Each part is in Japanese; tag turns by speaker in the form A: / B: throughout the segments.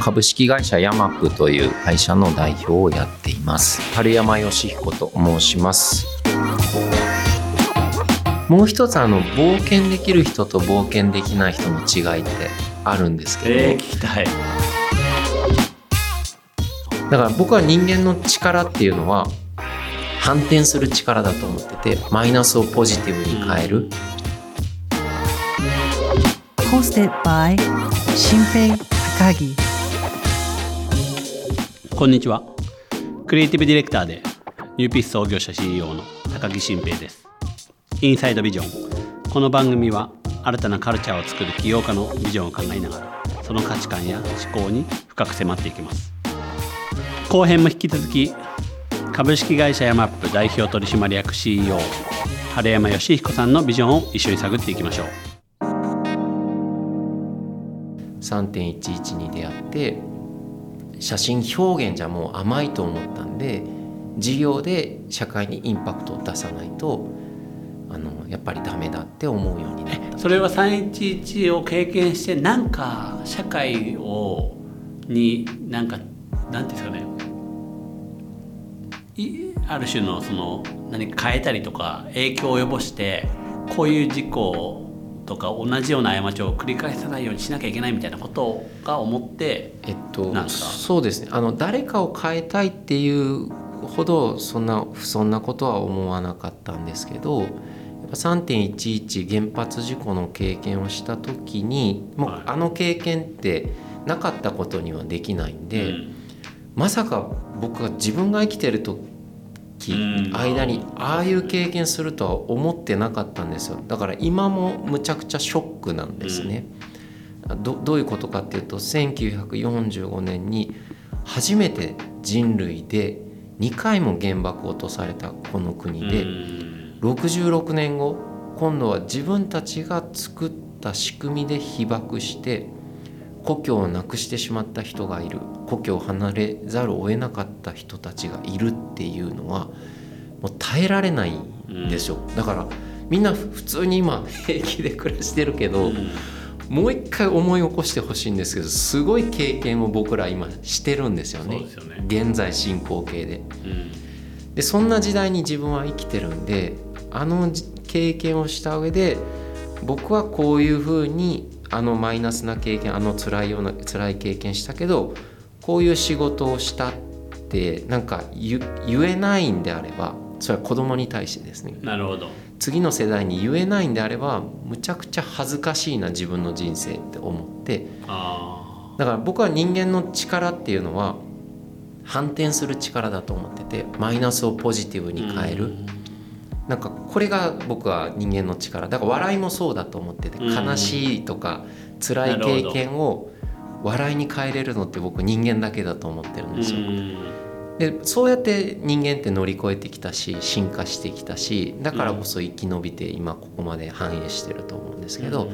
A: 株式会社ヤマップという会社の代表をやっています。春山義彦と申します。もう一つあの冒険できる人と冒険できない人の違いってあるんですけど、
B: えー、聞きたい。
A: だから僕は人間の力っていうのは反転する力だと思っててマイナスをポジティブに変える、
C: Hosted by 新平高木
B: こんにちは。クリエイティブディレクターでニューピース創業者 CEO の高木新平です。インサイドビジョンこの番組は新たなカルチャーを作る起業家のビジョンを考えながらその価値観や思考に深く迫っていきます。後編も引き続き株式会社ヤマップ代表取締役 CEO 晴山義彦さんのビジョンを一緒に探っていきましょう。
A: 3.11に出会って写真表現じゃもう甘いと思ったんで事業で社会にインパクトを出さないとあのやっぱりダメだって思うようになった。
B: それは311を経験してなんか社会をになんかなんていうんですかね。ある種のその何か変えたりとか影響を及ぼしてこういう事故とか同じような過ちを繰り返さないようにしなきゃいけないみたいなことが思って
A: えっとそうですね。あの誰かを変えたいっていうほどそんなそんなことは思わなかったんですけどやっぱ3.11原発事故の経験をした時にもうあの経験ってなかったことにはできないんで、うん、まさか僕が自分が生きてる時間にああいう経験するとは思ってなかったんですよ。だから今もむちゃくちゃショックなんですね。どどういうことかっていうと1945年に初めて人類で2回も原爆を落とされたこの国で66年後今度は自分たちが作った仕組みで被爆して故郷をなくしてしまった人がいる。故郷を離れざるを得なかった人たちがいるっていうのはもう耐えられないんですよ、うん、だからみんな普通に今平気で暮らしてるけど、うん、もう一回思い起こしてほしいんですけどすごい経験を僕ら今してるんですよね、ね、現在進行形で。うん、でそんな時代に自分は生きてるんであの経験をした上で僕はこういうふうにあのマイナスな経験あの辛いような辛い経験したけどこういう仕事をしたってなんか言えないんであればそれは子供に対してですね。
B: なるほど。
A: 次の世代に言えないんであればむちゃくちゃ恥ずかしいな自分の人生って思って。だから僕は人間の力っていうのは反転する力だと思っててマイナスをポジティブに変える。なんかこれが僕は人間の力。だから笑いもそうだと思ってて悲しいとか辛い経験を笑いに変えれるのって僕人間だけだと思ってるんですよ。でそうやって人間って乗り越えてきたし進化してきたしだからこそ生き延びて今ここまで反映してると思うんですけど、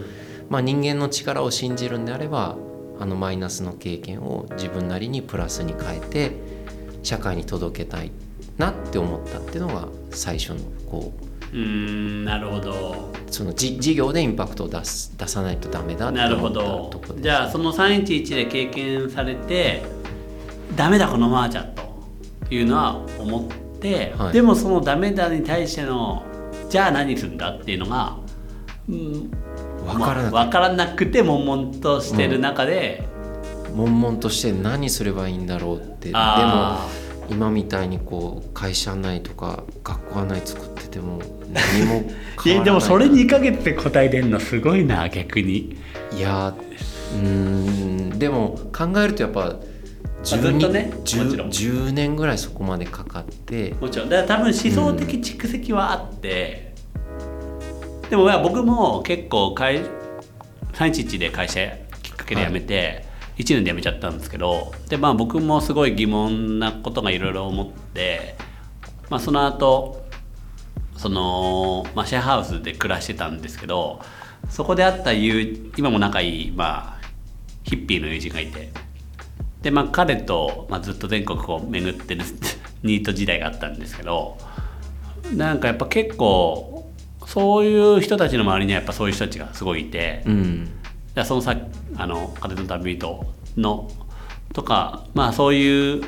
A: まあ、人間の力を信じるんであればあのマイナスの経験を自分なりにプラスに変えて社会に届けたいなって思ったっていうのが最初のこ
B: ううんなるほど。
A: その事業でインパクトを出す出さないとダメだって思ったとこ
B: じゃあその311で経験されてダメだこのままじゃというのは思って、はい、でもそのダメだに対してのじゃあ何するんだっていうのが、
A: うん、分からな,、
B: まあ、からなくて悶々としてる中で、
A: うん、悶々として何すればいいんだろうって。でも今みたいにこう会社内とか学校内作ってても 何も
B: い。やでもそれ2か月で答えてんのすごいな逆に。
A: いやうんでも考えるとやっぱ
B: 10, ね、
A: 10, 10年ぐらいそこまでかかって。
B: もちろん。だから多分思想的蓄積はあって、うん、でも僕も結構311で会社きっかけで辞めて、はい1年で辞めちゃったんですけどで、まあ、僕もすごい疑問なことがいろいろ思って、まあ、その後その、まあ、シェアハウスで暮らしてたんですけどそこで会った友今も仲いい、まあ、ヒッピーの友人がいてで、まあ、彼と、まあ、ずっと全国を巡ってる ニート時代があったんですけどなんかやっぱ結構そういう人たちの周りにはやっぱそういう人たちがすごいいて、
A: うん。
B: だからそのさあの風の旅人のとかまあそういう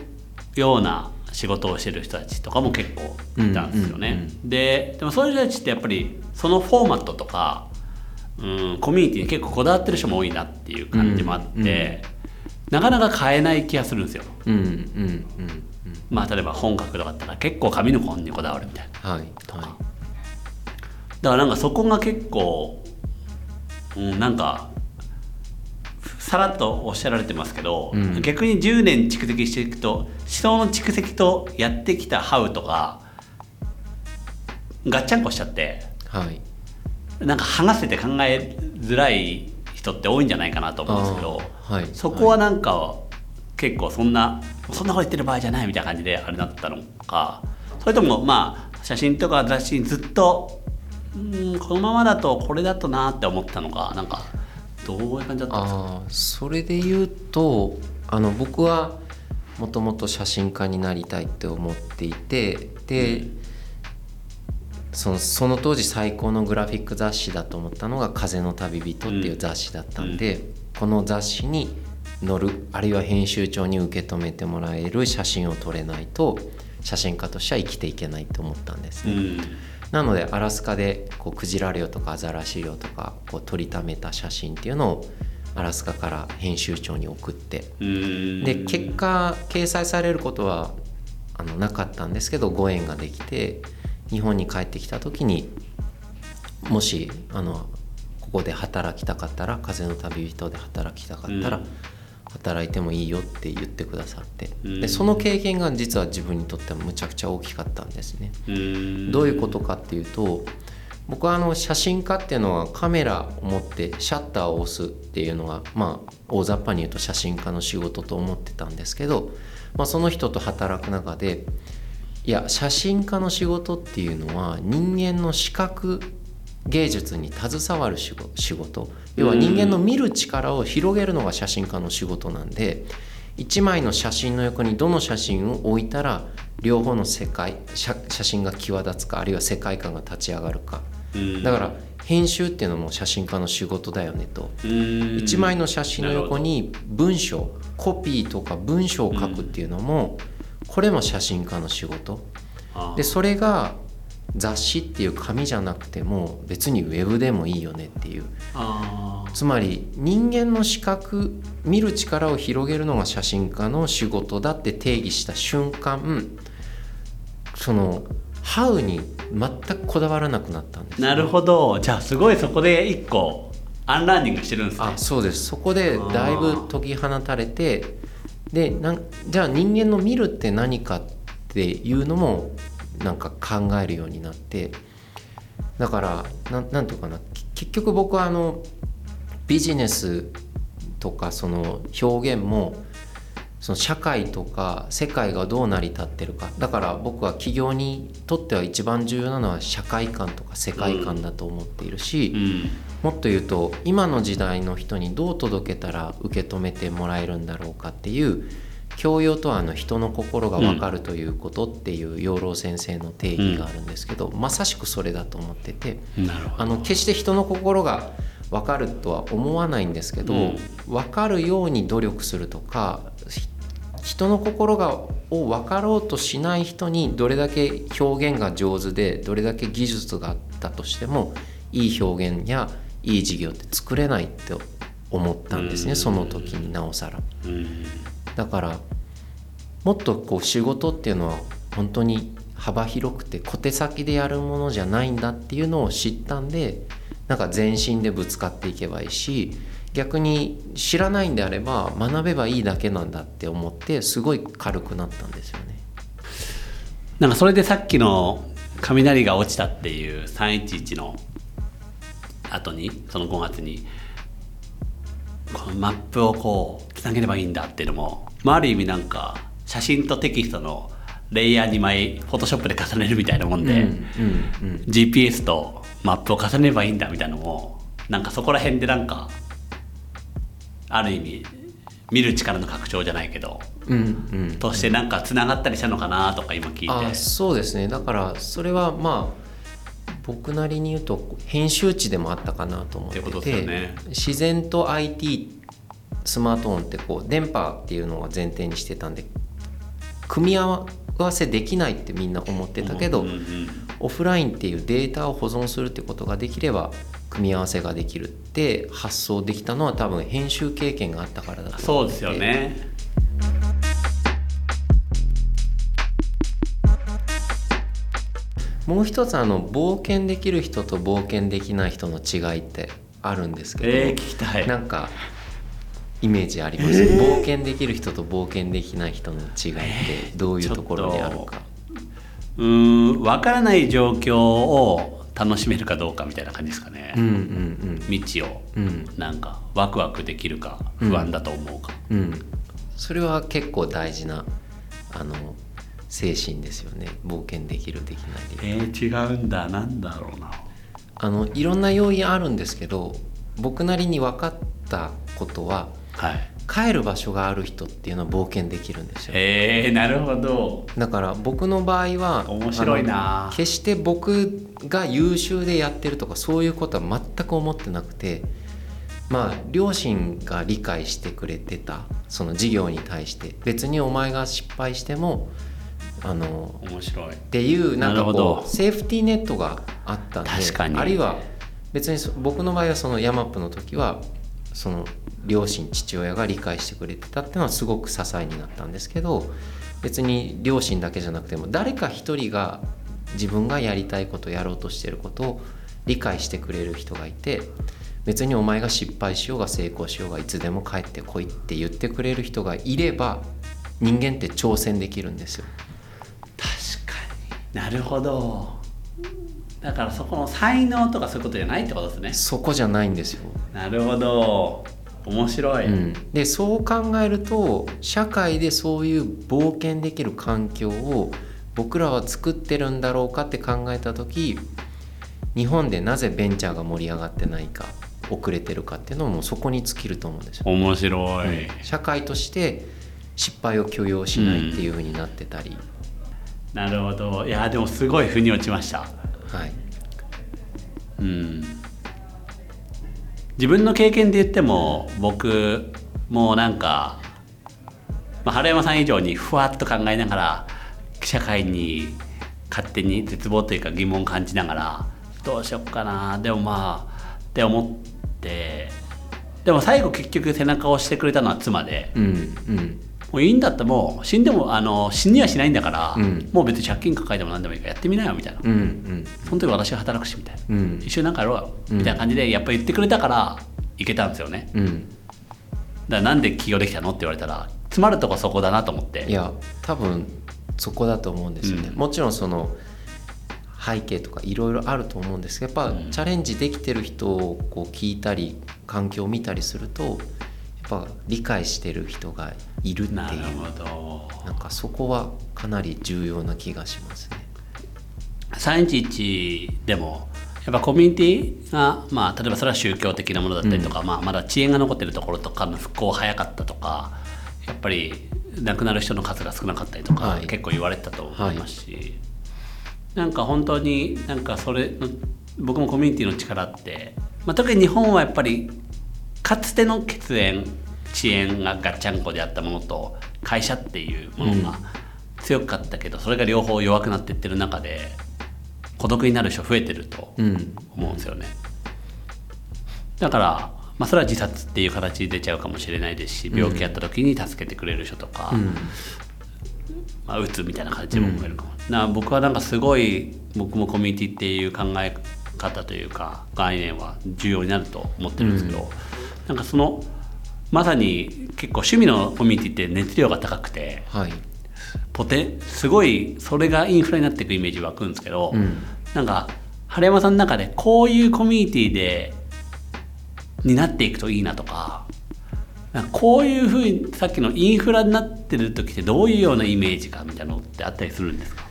B: ような仕事をしてる人たちとかも結構いたんですよね。
A: うん
B: ででもそういう人たちってやっぱりそのフォーマットとか、うん、コミュニティに結構こだわってる人も多いなっていう感じもあって、
A: うんうん
B: なかなか変えない気がするんですよ。
A: うんうんうん
B: まあ例えば本格とかだったら結構紙の本にこだわるみたいな。
A: はいはい
B: だからなんかそこが結構、うん、なんかさらっとおっしゃられてますけど、
A: うん。
B: 逆に10年蓄積していくと思想の蓄積とやってきたハウとかガッチャンコしちゃって
A: はい。
B: なんか話せて考えづらい人って多いんじゃないかなと思うんですけど、
A: はい。
B: そこはなんか結構そんなそんなこと言ってる場合じゃないみたいな感じであれだったのかそれともまあ写真とか雑誌にずっとうんこのままだとこれだとなって思ったのかなんかどういう感じだったんですか？
A: それで言うとあの僕はもともと写真家になりたいって思っていてでそのその当時最高のグラフィック雑誌だと思ったのが「風の旅人」っていう雑誌だったんで、この雑誌に載るあるいは編集長に受け止めてもらえる写真を撮れないと写真家としては生きていけないと思ったんですね。
B: うん
A: なのでアラスカでこうクジラ漁とかアザラシ漁とかこう撮りためた写真っていうのをアラスカから編集長に送って
B: うん。
A: で結果掲載されることはあのなかったんですけどご縁ができて日本に帰ってきた時にもしあのここで働きたかったら風の旅人で働きたかったら、
B: うん
A: 働いてもいいよって言ってくださって、
B: うん。
A: でその経験が実は自分にとってはむちゃくちゃ大きかったんですね。
B: うん。
A: どういうことかっていうと僕はあの写真家っていうのはカメラを持ってシャッターを押すっていうのがまあ大雑把に言うと写真家の仕事と思ってたんですけど、まあ、その人と働く中でいや写真家の仕事っていうのは人間の視覚芸術に携わる仕事要は人間の見る力を広げるのが写真家の仕事なんで1枚の写真の横にどの写真を置いたら両方の世界写写真が際立つかあるいは世界観が立ち上がるか。
B: うん。
A: だから編集っていうのも写真家の仕事だよねと。
B: うん。
A: 1枚の写真の横に文章コピーとか文章を書くっていうのもこれも写真家の仕事。
B: あ
A: でそれが雑誌っていう紙じゃなくても別にウェブでもいいよねっていう。
B: あ
A: つまり人間の視覚見る力を広げるのが写真家の仕事だって定義した瞬間そのハウに全くこだわらなくなったんです。
B: ーなるほど。じゃあすごいそこで一個アンラーニングしてるんですね。
A: あそうです。そこでだいぶ解き放たれてでなんじゃあ人間の見るって何かっていうのもなんか考えるようになってだからなんなんていうかな。き結局僕はあのビジネスとかその表現もその社会とか世界がどう成り立ってるか。だから僕は企業にとっては一番重要なのは社会観とか世界観だと思っているし、
B: うん。
A: もっと言うと今の時代の人にどう届けたら受け止めてもらえるんだろうかっていう教養とはあの人の心が分かるということっていう養老先生の定義があるんですけど、まさしくそれだと思っててあの決して人の心が分かるとは思わないんですけど、
B: うん。
A: 分かるように努力するとかひ人の心がを分かろうとしない人にどれだけ表現が上手でどれだけ技術があったとしてもいい表現やいい事業って作れないって思ったんです
B: うん。
A: ねその時になおさら。
B: うん
A: だからもっとこう仕事っていうのは本当に幅広くて小手先でやるものじゃないんだっていうのを知ったんでなんか全身でぶつかっていけばいいし逆に知らないんであれば学べばいいだけなんだって思ってすごい軽くなったんですよね。
B: なんかそれでさっきの雷が落ちたっていう311の後にその5月にこのマップをこうつなげればいいんだっていうのも、まあ、ある意味なんか写真とテキストのレイヤー2枚フォトショップで重ねるみたいなもんで、
A: うんうん
B: GPS とマップを重ねればいいんだみたいなのもなんかそこら辺でなんかある意味見る力の拡張じゃないけど
A: うんうん。
B: としてなんかつながったりしたのかなとか今聞いて。
A: あそうですね。だからそれはまあ僕なりに言うと編集地でもあったかなと思って
B: ってね。
A: 自然と IT スマートフォンってこう電波っていうのを前提にしてたんで組み合わせできないってみんな思ってたけど、オフラインっていうデータを保存するってことができれば組み合わせができるって発想できたのは多分編集経験があったからだと
B: そうですよね。
A: もう一つあの冒険できる人と冒険できない人の違いってあるんですけど、
B: えー、聞きたい。
A: なんかイメージあります、冒険できる人と冒険できない人の違いってどういうところにあるか、
B: うーん分からない状況を楽しめるかどうかみたいな感じですかね、
A: うんうん
B: 未知を
A: うん。うん
B: なんかワクワクできるか不安だと思うか、
A: うん。それは結構大事なあの精神ですよね。冒険できるできないで。
B: えー、違うんだ。なんだろうな。
A: あのいろんな要因あるんですけど僕なりに分かったことは
B: はい。
A: 帰る場所がある人っていうのは冒険できるんですよ。
B: えー、なるほど。
A: だから僕の場合は
B: 面白いな。
A: 決して僕が優秀でやってるとかそういうことは全く思ってなくてまあ両親が理解してくれてたその事業に対して別にお前が失敗してもあの
B: 面白い。
A: っていうなんか
B: なるほど。
A: こうセーフティーネットがあったんで
B: 確かに。
A: あるいは別にそ僕の場合はそのヤマップの時はその両親父親が理解してくれてたっていうのはすごく支えになったんですけど別に両親だけじゃなくても誰か一人が自分がやりたいことやろうとしてることを理解してくれる人がいて別にお前が失敗しようが成功しようがいつでも帰ってこいって言ってくれる人がいれば人間って挑戦できるんですよ。
B: 確かになるほどだからそこの才能とかそういうことじゃないってことですね
A: そこじゃないんですよ。
B: なるほど。面白い、
A: うん、でそう考えると社会でそういう冒険できる環境を僕らは作ってるんだろうかって考えた時日本でなぜベンチャーが盛り上がってないか遅れてるかっていうのもそこに尽きると思うんですよ。
B: 面白い、
A: 社会として失敗を許容しないっていう風になってたり、
B: なるほど。いやでもすごい腑に落ちました。
A: はい、
B: うん自分の経験で言っても僕もうなんか、まあ、春山さん以上にふわっと考えながら社会に勝手に絶望というか疑問を感じながらどうしよっかなでもまあって思ってでも最後結局背中を押してくれたのは妻で。
A: うんうん。
B: もういいんだったらもう死んでもあの死にはしないんだから、
A: うん。
B: もう別に借金抱えても何でもいいからやってみなよみたいな、
A: うんうん。
B: その時私が働くしみたいな、
A: うん。
B: 一緒になんかやろうよ
A: うん。
B: みたいな感じでやっぱ言ってくれたから行けたんですよね。
A: うん。
B: だからなんで起業できたのって言われたら詰まるとこそこだなと思って。
A: いや多分そこだと思うんですよね、
B: うん。
A: もちろんその背景とかいろいろあると思うんです。けどやっぱ
B: うん。
A: チャレンジできてる人をこう聞いたり環境を見たりするとやっぱ理解してる人がいるっていう。
B: なるほど。
A: なんかそこはかなり重要な気がしますね。
B: 311でもやっぱコミュニティがまあ例えばそれは宗教的なものだったりとか、まあ、まだ遅延が残ってるところとかの復興早かったとかやっぱり亡くなる人の数が少なかったりとか、
A: はい。
B: 結構言われてたと思いますし、なんか本当になんかそれの僕もコミュニティの力って、まあ、特に日本はやっぱりかつての血縁遅延がガッチャンコであったものと会社っていうものが強かったけど、それが両方弱くなっていってる中で孤独になる人増えてると
A: うん
B: 思うんですよね。だから、まあ、それは自殺っていう形で出ちゃうかもしれないですし病気やった時に助けてくれる人とか、
A: うん。
B: まあ、うつみたいな形でも思えるかも、な僕はなんかすごい僕もコミュニティっていう考え方というか概念は重要になると思ってるんですけど、なんかそのまさに結構趣味のコミュニティって熱量が高くて
A: はい。
B: ポテすごいそれがインフラになっていくイメージ湧くんですけど、
A: うん。
B: なんか晴山さんの中でこういうコミュニティでになっていくといいなとかなんかこういうふうにさっきのインフラになってる時ってどういうようなイメージかみたいなのってあったりするんですか？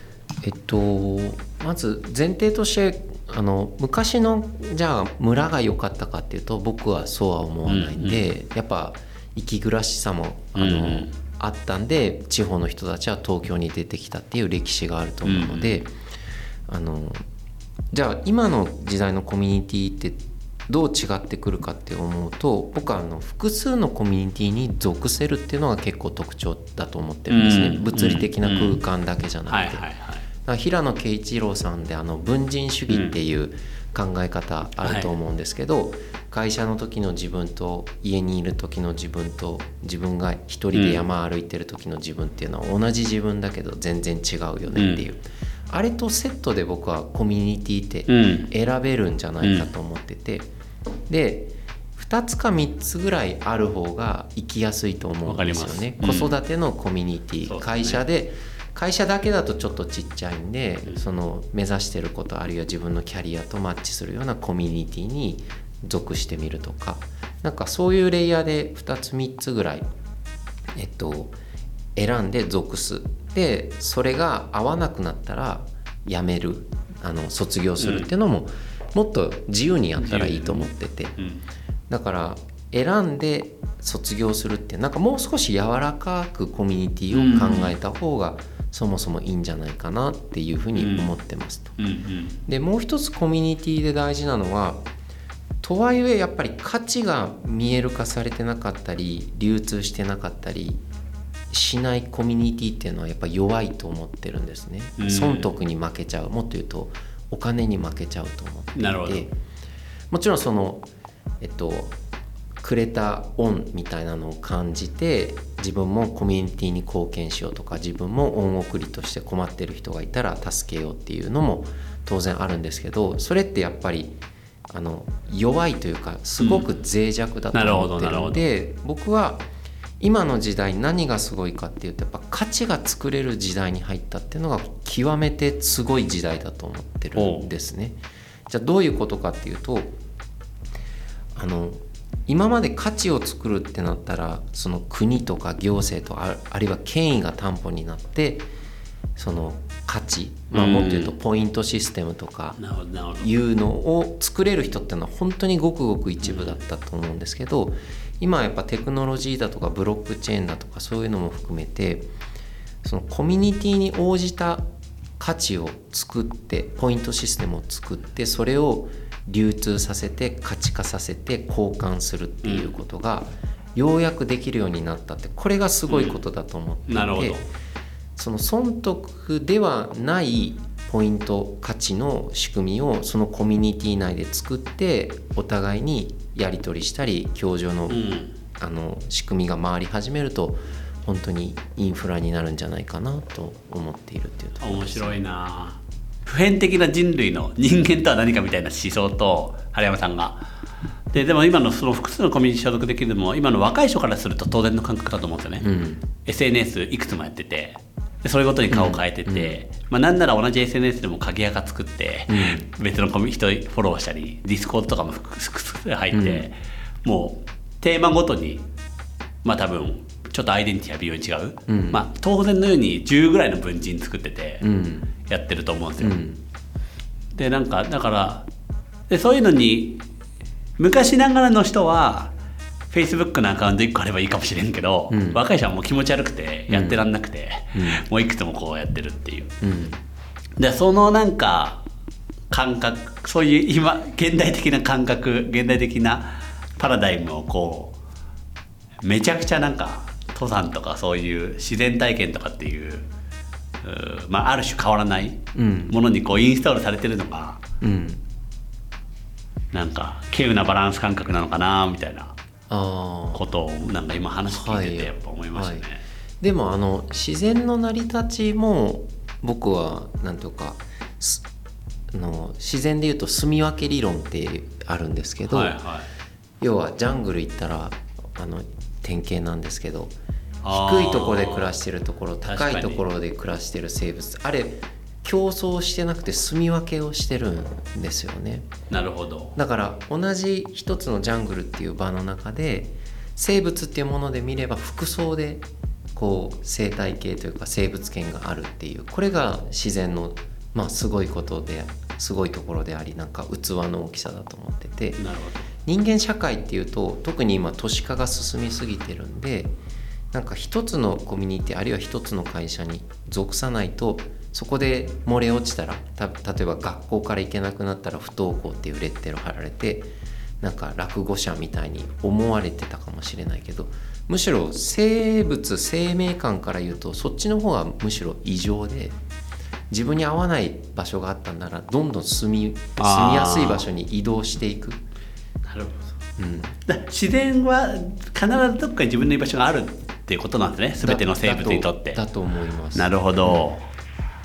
A: えっとまず前提としてあの昔のじゃあ村が良かったかっていうと僕はそうは思わないんで、やっぱ生き暮らしさもあの、
B: うん
A: あったんで地方の人たちは東京に出てきたっていう歴史があると思うので、あのじゃあ今の時代のコミュニティってどう違ってくるかって思うと僕はあの複数のコミュニティに属せるっていうのが結構特徴だと思ってるんですね、
B: うん
A: 物理的な空間だけじゃなくて、平野啓一郎さんであの文人主義っていう考え方あると思うんですけど、会社の時の自分と家にいる時の自分と自分が一人で山歩いてる時の自分っていうのは同じ自分だけど全然違うよねっていう、あれとセットで僕はコミュニティって
B: うん。
A: 選べるんじゃないかと思ってて、で2つか3つぐらいある方が生きやすいと思うんですよね、子育てのコミュニティ、会社で会社だけだとちょっとちっちゃいんで、その目指してることあるいは自分のキャリアとマッチするようなコミュニティに属してみるとか。なんかそういうレイヤーで2つ3つぐらいえっと選んで属す。でそれが合わなくなったら辞める。あの卒業するっていうのも、もっと自由にやったらいいと思ってて、
B: うん。
A: だから選んで卒業するってなんかもう少し柔らかくコミュニティを考えた方がそもそもいいんじゃないかなっていうふうに思ってますと。
B: うんうん。
A: でもう一つコミュニティで大事なのはとはいえやっぱり価値が見える化されてなかったり流通してなかったりしないコミュニティっていうのはやっぱ弱いと思ってるんですね、
B: うん。
A: 損得に負けちゃう。もっと言うとお金に負けちゃうと思っていて。もちろんそのえっとくれた恩みたいなのを感じて自分もコミュニティに貢献しようとか自分も恩送りとして困ってる人がいたら助けようっていうのも当然あるんですけどそれってやっぱりあの弱いというかすごく脆弱だと思ってるので、僕は今の時代何がすごいかっていうとやっぱ価値が作れる時代に入ったっていうのが極めてすごい時代だと思ってるんですね。じゃあどういうことかっていうとあの今まで価値を作るってなったらその国とか行政とああるいは権威が担保になってその価値、まあ、
B: うん。
A: もっと言うとポイントシステムとかいうのを作れる人っていうのは本当にごくごく一部だったと思うんですけど今はやっぱテクノロジーだとかブロックチェーンだとかそういうのも含めてそのコミュニティに応じた価値を作ってポイントシステムを作ってそれを流通させて価値化させて交換するっていうことがようやくできるようになったってこれがすごいことだと思っていて、
B: なるほど。
A: その損得ではないポイント価値の仕組みをそのコミュニティ内で作ってお互いにやり取りしたり共助の,、
B: うん。
A: あの仕組みが回り始めると本当にインフラになるんじゃないかなと思っているっていうところです
B: 面白いな普遍的な人類の人間とは何かみたいな思想と原山さんが。ででも今のその複数のコミュニティ所属できるのも今の若い人からすると当然の感覚だと思うんですよね、
A: うん。
B: SNS いくつもやってて。でそれごとに顔を変えてて、まあ、なんなら同じ SNS でも鍵垢作って、別のコミュニティフォローしたりディスコードとかも複数入って、もうテーマごとにまあ多分ちょっとアイデンティティは微妙に違う、
A: うん。
B: まあ、当然のように10ぐらいの分人作ってて
A: うん。
B: やってると思うんですよ。
A: うん。
B: でなんかだからでそういうのに昔ながらの人は Facebook のアカウント1個あればいいかもしれんけど、
A: うん。
B: 若い人はもう気持ち悪くてやってらんなくて、もういくつもこうやってるっていう。
A: うん。
B: でそのなんか感覚そういう今現代的な感覚現代的なパラダイムをこうめちゃくちゃなんか登山とかそういう自然体験とかっていうまあ、ある種変わらない
A: うん。
B: ものにこうインストールされてるのが
A: うん。
B: なんか稀有なバランス感覚なのかなみたいなことをなんか今話聞いてて
A: はい。
B: やっぱ思いましたね。
A: はい。でもあの自然の成り立ちも僕はなんというかの自然でいうと住み分け理論ってあるんですけど、
B: はいはい。
A: 要はジャングル行ったらあの典型なんですけど低いところで暮らしてるところ高いところで暮らしてる生物あれ競争してなくて住み分けをしてるんですよね。
B: なるほど。
A: だから同じ一つのジャングルっていう場の中で生物っていうもので見れば服装でこう生態系というか生物圏があるっていうこれが自然のまあすごいことですごいところでありなんか器の大きさだと思ってて。人間社会っていうと特に今都市化が進みすぎてるんでなんか一つのコミュニティあるいは一つの会社に属さないとそこで漏れ落ちたらた例えば学校から行けなくなったら不登校っていうレッテル貼られてなんか落語者みたいに思われてたかもしれないけどむしろ生物生命観から言うとそっちの方がむしろ異常で自分に合わない場所があったんならどんどん住み住みやすい場所に移動していく。
B: なるほど。
A: うん
B: だ自然は必ずどっかに自分の居場所があるっていうことなんですね。全ての生物にとって。
A: だと思います。
B: なるほど、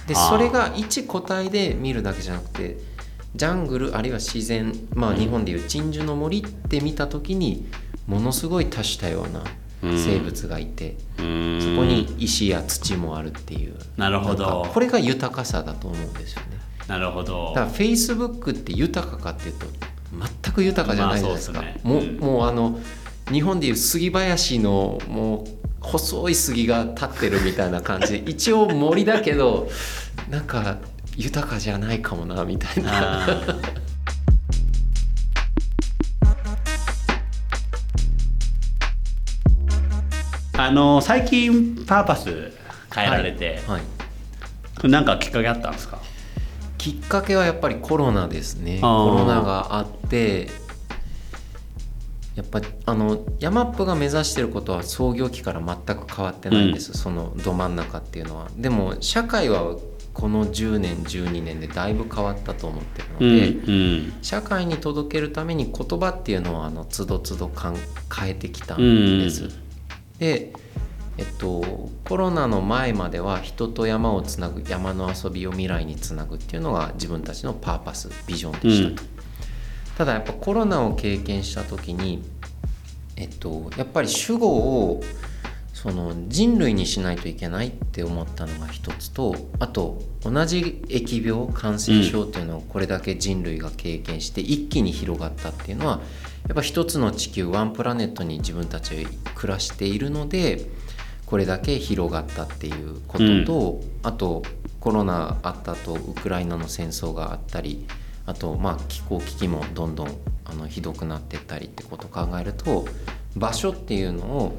A: で
B: あー。
A: それが一個体で見るだけじゃなくてジャングルあるいは自然まあ日本でいう鎮守の森って見た時にものすごい多種多様な生物がいて、そこに石や土もあるっていう。
B: なるほど。
A: これが豊かさだと思うんですよね。
B: なるほど。
A: だから Facebook って豊かかっていうと全く豊かじゃないですか、
B: まあね。
A: もう
B: うん。
A: もうあの日本でいう杉林のもう細い杉が立ってるみたいな感じ。で 一応森だけどなんか豊かじゃないかもなみたいな
B: あの最近パーパス変えられて、
A: はい、
B: なんかきっかけあったんですか？
A: きっかけはやっぱりコロナですね。コロナがあってやっぱあのヤマップが目指してることは創業期から全く変わってないんです、そのど真ん中っていうのは。でも社会はこの10年12年でだいぶ変わったと思ってるので、
B: うん。
A: 社会に届けるために言葉っていうのはあのつどつどかん変えてきたんです。
B: うん
A: で、えっと、コロナの前までは人と山をつなぐ山の遊びを未来につなぐっていうのが自分たちのパーパスビジョンでしたと。ただやっぱコロナを経験した時に、えっと、やっぱり主語をその人類にしないといけないって思ったのが一つとあと同じ疫病感染症っていうのをこれだけ人類が経験して一気に広がったっていうのはやっぱ一つの地球ワンプラネットに自分たちは暮らしているのでこれだけ広がったっていうことと、あとコロナあった後ウクライナの戦争があったりあとまあ気候危機もどんどんあのひどくなっていったりってことを考えると場所っていうのを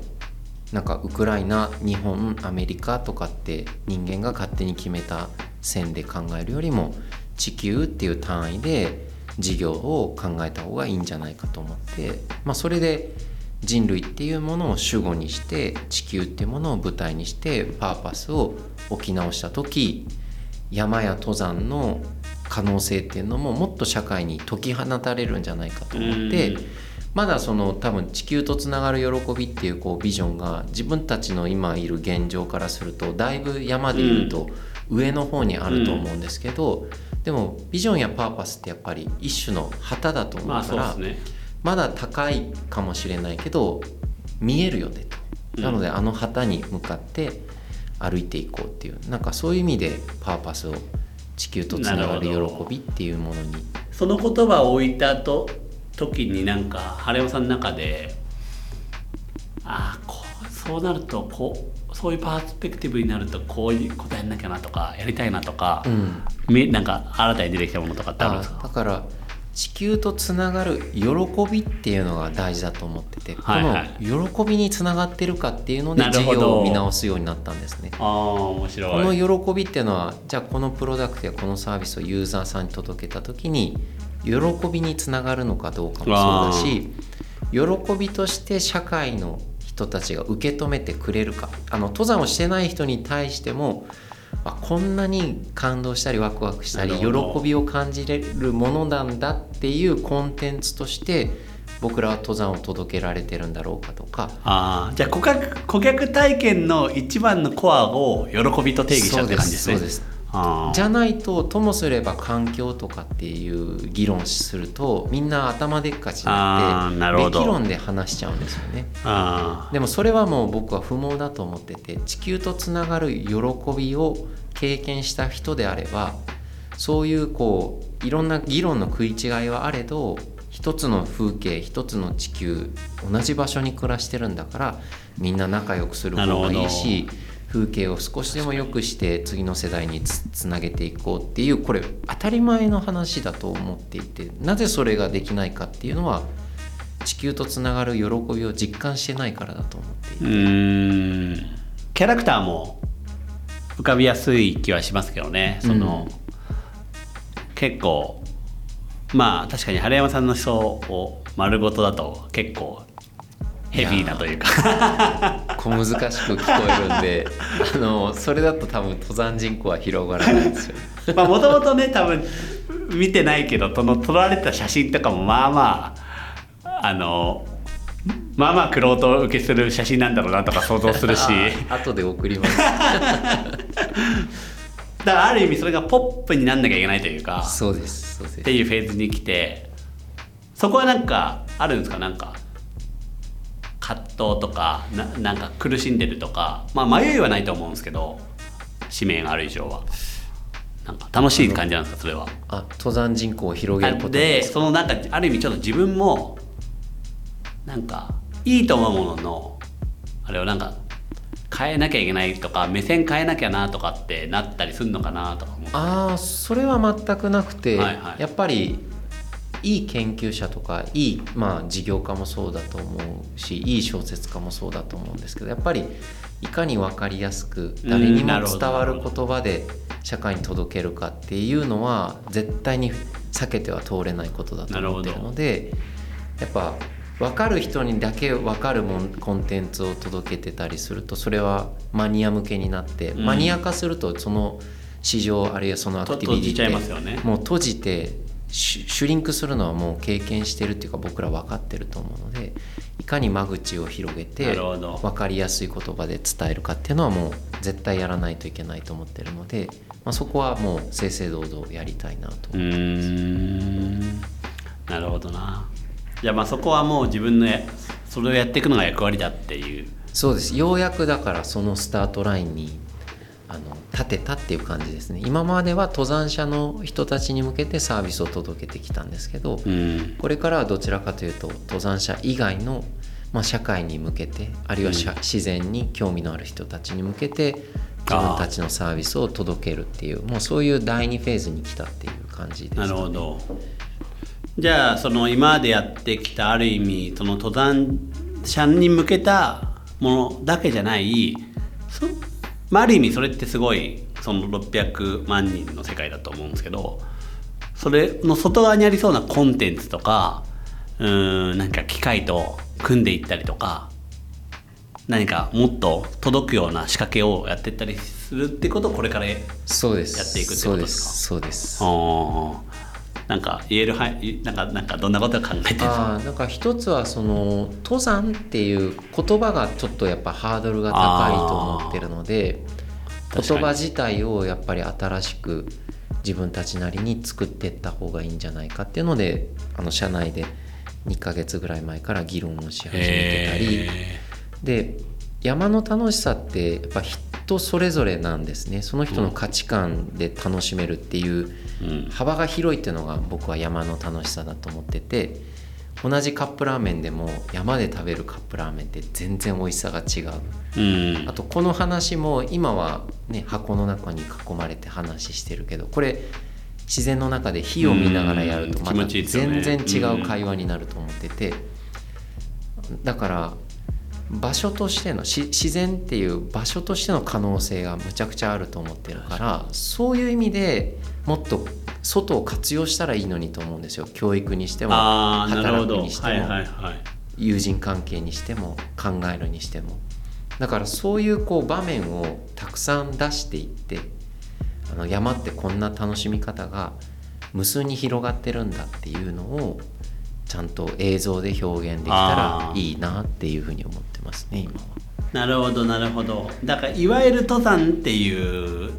A: なんかウクライナ日本アメリカとかって人間が勝手に決めた線で考えるよりも地球っていう単位で事業を考えた方がいいんじゃないかと思って、まあ、それで人類っていうものを主語にして地球っていうものを舞台にしてパーパスを置き直した時山や登山の可能性っていうのももっと社会に解き放たれるんじゃないかと思って
B: うん。
A: まだその多分地球とつながる喜びっていうこうビジョンが自分たちの今いる現状からするとだいぶ山でいうと上の方にあると思うんですけど、でもビジョンやパーパスってやっぱり一種の旗だと思う
B: まあ
A: から、
B: そうですね。
A: まだ高いかもしれないけど見えるよねと。なのであの旗に向かって歩いていこうっていうなんかそういう意味でパーパスを地球とつながる喜びっていうものに。
B: その言葉を置いたと時になんか晴山さんの中でああそうなるとこうそういうパースペクティブになるとこういうことやんなきゃなとかやりたいなとか、
A: うん。
B: みなんか新たに出てきたものとかってあるんです
A: あ
B: か
A: だから地球とつながる喜びっていうのが大事だと思ってて、
B: はいはい。
A: この喜びにつながってるかっていうので事業を見直すようになったんですね。
B: ああ面白い。
A: この喜びっていうのはじゃあこのプロダクトやこのサービスをユーザーさんに届けた時に喜びにつながるのかどうかもそうだし喜びとして社会の人たちが受け止めてくれるか。あの登山をしてない人に対してもあこんなに感動したりワクワクしたり喜びを感じれるものなんだっていうコンテンツとして僕らは登山を届けられてるんだろうかとか。
B: ああじゃあ顧客顧客体験の一番のコアを喜びと定義したって感じですね。
A: そうですじゃないとともすれば環境とかっていう議論するとみんな頭でっかちになってべき論で話しちゃうんですよね。
B: あ
A: でもそれはもう僕は不毛だと思ってて地球とつながる喜びを経験した人であればそういうこういろんな議論の食い違いはあれど一つの風景一つの地球同じ場所に暮らしてるんだからみんな仲良くする方がいいし風景を少しでも良くして次の世代につなげていこうっていうこれ当たり前の話だと思っていてなぜそれができないかっていうのは地球とつながる喜びを実感してないからだと思っていて。
B: キャラクターも浮かびやすい気はしますけどね。その、結構まあ確かに春山さんの思想を丸ごとだと結構ヘビーなというか。
A: 小難しく聞こえるんで あのそれだと多分登山人口は広がらないんですよ
B: まあもともとね多分見てないけどその撮られた写真とかもまあまああのまあまあ玄人受けする写真なんだろうなとか想像するし。
A: あ後で送ります。
B: だからある意味それがポップになんなきゃいけないというか
A: そうですそうです。
B: っていうフェーズに来てそこはなんかあるんですか？なんか葛藤とかななんか苦しんでるとかまあ迷いはないと思うんですけど使命がある以上は。なんか楽しい感じなんですかそれは。
A: あ登山人口を広げること
B: でそのなんか？ある意味ちょっと自分もなんかいいと思うもののあれをなんか変えなきゃいけないとか目線変えなきゃなとかってなったりするのかなとか思って。
A: ああそれは全くなくて、
B: はいはい。
A: やっぱりいい研究者とかいい、まあ、事業家もそうだと思うしいい小説家もそうだと思うんですけどやっぱりいかに分かりやすく誰にも伝わる言葉で社会に届けるかっていうのは絶対に避けては通れないことだと思ってるのでやっぱ分かる人にだけ分かるもんコンテンツを届けてたりするとそれはマニア向けになって、
B: うん。
A: マニア化するとその市場あるいはそのアクティビティ
B: と閉じちゃいますよね。
A: もう閉じてシュリンクするのはもう経験してるっていうか僕ら分かってると思うのでいかに間口を広げ
B: な
A: て分かりやすい言葉で伝えるかっていうのはもう絶対やらないといけないと思ってるので、まあ、そこはもう正々堂々やりたいなと
B: うーん。なるほどな。じゃあまあそこはもう自分のやそれをやっていくのが役割だっていう。
A: そうです。ようやくだからそのスタートラインにあの立てたっていう感じですね。今までは登山者の人たちに向けてサービスを届けてきたんですけど、
B: うん。
A: これからはどちらかというと登山者以外の、まあ、社会に向けてあるいはしゃ、自然に興味のある人たちに向けて自分たちのサービスを届けるっていうもうそういう第2フェーズに来たっていう感じですか
B: な
A: ね、
B: るほど。じゃあその今までやってきたある意味その登山者に向けたものだけじゃないそ、まあ、ある意味それってすごいその600万人の世界だと思うんですけどそれの外側にありそうなコンテンツとかうーんなんか機械と組んでいったりとか何かもっと届くような仕掛けをやっていったりするってことをこれからやっていくってことですか？
A: そうです。そうです。
B: あーなんか言える範囲なんかなんかどんなことを考えてる？
A: あーなんか一つはその登山っていう言葉がちょっとやっぱハードルが高いと思ってるので言葉自体をやっぱり新しく自分たちなりに作っていった方がいいんじゃないかっていうのであの社内で2ヶ月ぐらい前から議論をし始めてたり。
B: へ
A: で山の楽しさってやっぱ人それぞれなんですね。その人の価値観で楽しめるっていう幅が広いっていうのが僕は山の楽しさだと思ってて同じカップラーメンでも山で食べるカップラーメンって全然美味しさが違う。
B: うん。
A: あとこの話も今はね箱の中に囲まれて話してるけどこれ自然の中で火を見ながらやるとまた全然違う会話になると思ってて。だから場所としてのし自然っていう場所としての可能性がむちゃくちゃあると思ってるからそういう意味でもっと外を活用したらいいのにと思うんですよ。教育にしても働く
B: ど
A: にしても
B: はいはいはい。
A: 友人関係にしても考えるにしても。だからそういうこう場面をたくさん出していってあの山ってこんな楽しみ方が無数に広がってるんだっていうのをちゃんと映像で表現できたらいいなっていうふうに思ってますね今は。
B: なるほどなるほど。だからいわゆる登山っていう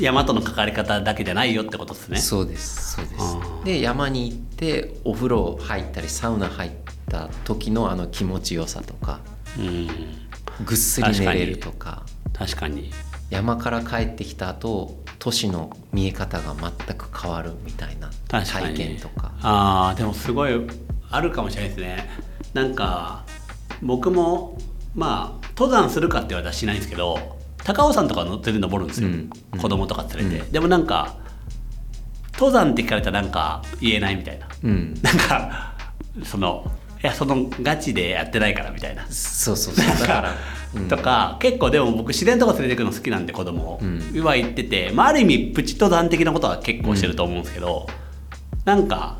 B: 山との関わり方だけじゃないよってことですね。
A: そうですそうです。で山に行ってお風呂入ったりサウナ入った時のあの気持ちよさとか
B: うん。
A: ぐっすり寝れるとか。
B: 確かに
A: 山から帰ってきた後都市の見え方が全く変わるみたいな体験とか。
B: ああでもすごいあるかもしれないですね。なんか僕もまあ登山するかって言われたらしないんですけど高尾山とか乗ってる登るんですよ、
A: うんうん。
B: 子供とか連れて、でもなんか登山って聞かれたらなんか言えないみたいな。
A: うん。
B: なんかそのいやそのガチでやってないからみたいな。
A: そうそうそう。だから
B: とか、結構でも僕自然とか連れてくの好きなんで子供を、
A: うん。
B: は行ってて、まあ、ある意味プチ登山的なことは結構してると思うんですけど、なんか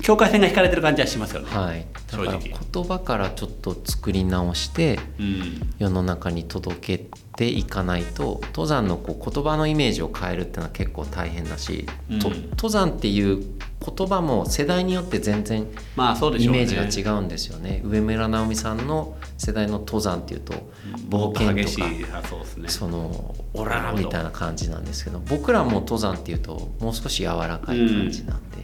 B: 境界線が引かれてる感じはしますよね。
A: はい、だから
B: 正直
A: 言葉からちょっと作り直して
B: うん。
A: 世の中に届けていかないと登山のこう言葉のイメージを変えるっていうのは結構大変だし、
B: うん。
A: と登山っていう言葉も世代によって全然
B: まあそうでしょうね。
A: イメージが違うんですよね。上村直美さんの世代の登山っていうと冒険
B: 激し
A: とか
B: そうですね。
A: そのオラみたいな感じなんですけど僕らも登山っていうともう少し柔らかい感じなんで、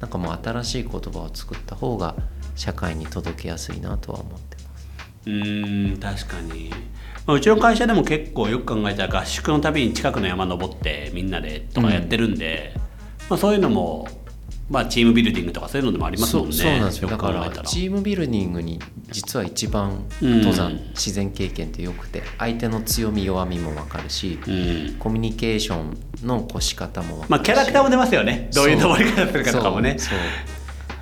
A: なんかもう新しい言葉を作った方が社会に届けやすいなとは思ってます。
B: うーん確かに、まあ、うちの会社でも結構よく考えたら合宿のたびに近くの山登ってみんなでとかやってるんで、まあ、そういうのも、まあ、チームビルディングとかそういうのでもありますもんね。
A: そうそうなんですよ。
B: よ
A: だか
B: ら
A: らチームビルディングに実は一番
B: うん。
A: 登山、自然経験ってよくて相手の強み弱みも分かるし、
B: うん。
A: コミュニケーションのこう仕方も分かるし、
B: まあキャラクターも出ますよね。どういう登り方するかとかもね。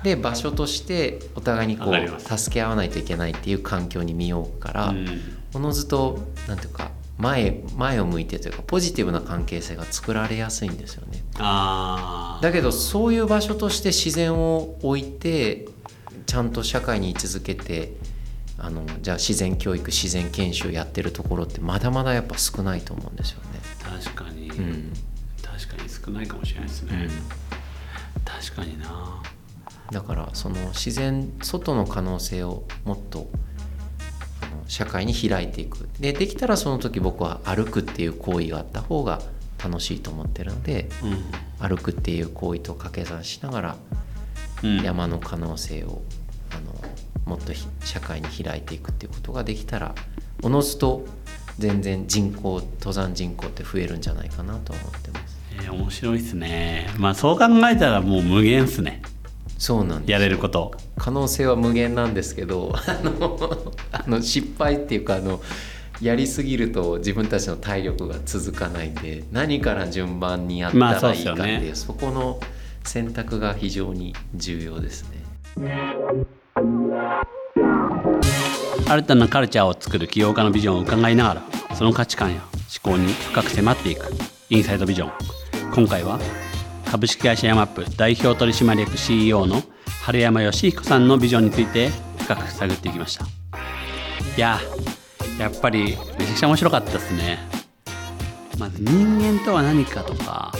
A: で場所としてお互いにこう助け合わないといけないっていう環境に身を置くから、
B: うん。
A: おのずとなんていうか前前を向いてというかポジティブな関係性が作られやすいんですよね。
B: あー。
A: だけどそういう場所として自然を置いてちゃんと社会に居続けてあのじゃあ自然教育自然研修やってるところってまだまだやっぱ少ないと思うんですよね。
B: 確かに、
A: うん。
B: 確かに少ないかもしれないですね、確かにな。
A: だからその自然外の可能性をもっと社会に開いていく。でできたらその時僕は歩くっていう行為があった方が楽しいと思ってるので歩くっていう行為と掛け算しながら
B: うん、うん
A: 山の可能性をあのもっとひ社会に開いていくっていうことができたらおのずと全然人口登山人口って増えるんじゃないかなとは思ってます。
B: えー面白いですね。まあそう考えたらもう無限っすね
A: そうなんです
B: やれること。
A: 可能性は無限なんですけど あのあの失敗っていうかあのやりすぎると自分たちの体力が続かないんで何から順番にやったらいいかっていう,、
B: っすよね。
A: そこの選択が非常に重要ですね。
B: 新たなカルチャーを作る起業家のビジョンを伺いながらその価値観や思考に深く迫っていくインサイドビジョン。今回は株式会社ヤマップ代表取締役 CEO の春山義彦さんのビジョンについて深く探っていきました。いややっぱりめちゃくちゃ面白かったですね。まず人間とは何かとか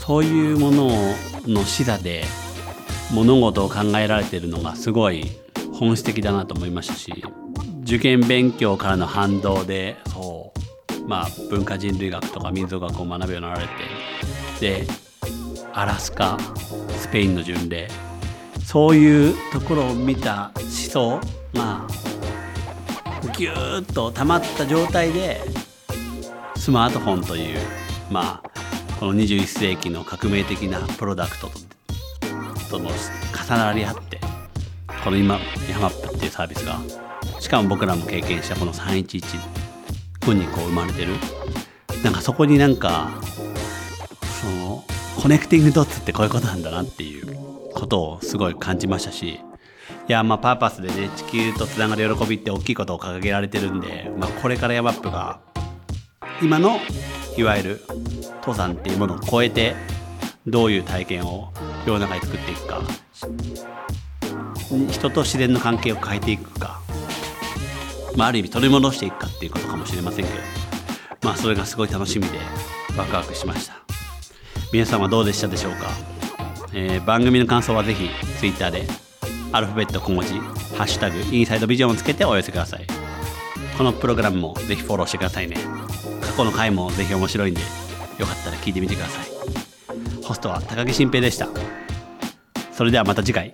B: そういうものの視座で物事を考えられてるのがすごい本質的だなと思いましたし受験勉強からの反動でそうまあ文化人類学とか民族学を学ぶようになられてでアラスカスペインの巡礼。そういうところを見た思想がギューッと溜まった状態でスマートフォンというまあこの21世紀の革命的なプロダクトととの重なり合ってこの今ヤマップっていうサービスがしかも僕らも経験したこの311後にこう生まれてる。なんかそこになんか connecting dots ってこういうことなんだなっていうことをすごい感じましたしいやまあパーパスでね地球とつながる喜びって大きいことを掲げられてるんで、まあ、これからヤマップが今のいわゆる登山っていうものを超えてどういう体験を世の中に作っていくか人と自然の関係を変えていくか、まあ、ある意味取り戻していくかっていうことかもしれませんけどまあそれがすごい楽しみでワクワクしました。皆さんはどうでしたでしょうか、えー番組の感想はぜひ Twitter でアルファベット小文字「ハッシュタグインサイドビジョン」をつけてお寄せください。このプログラムもぜひフォローしてくださいね。過去の回もぜひ面白いんでよかったら聞いてみてください。ホストは高木新平でした。それではまた次回。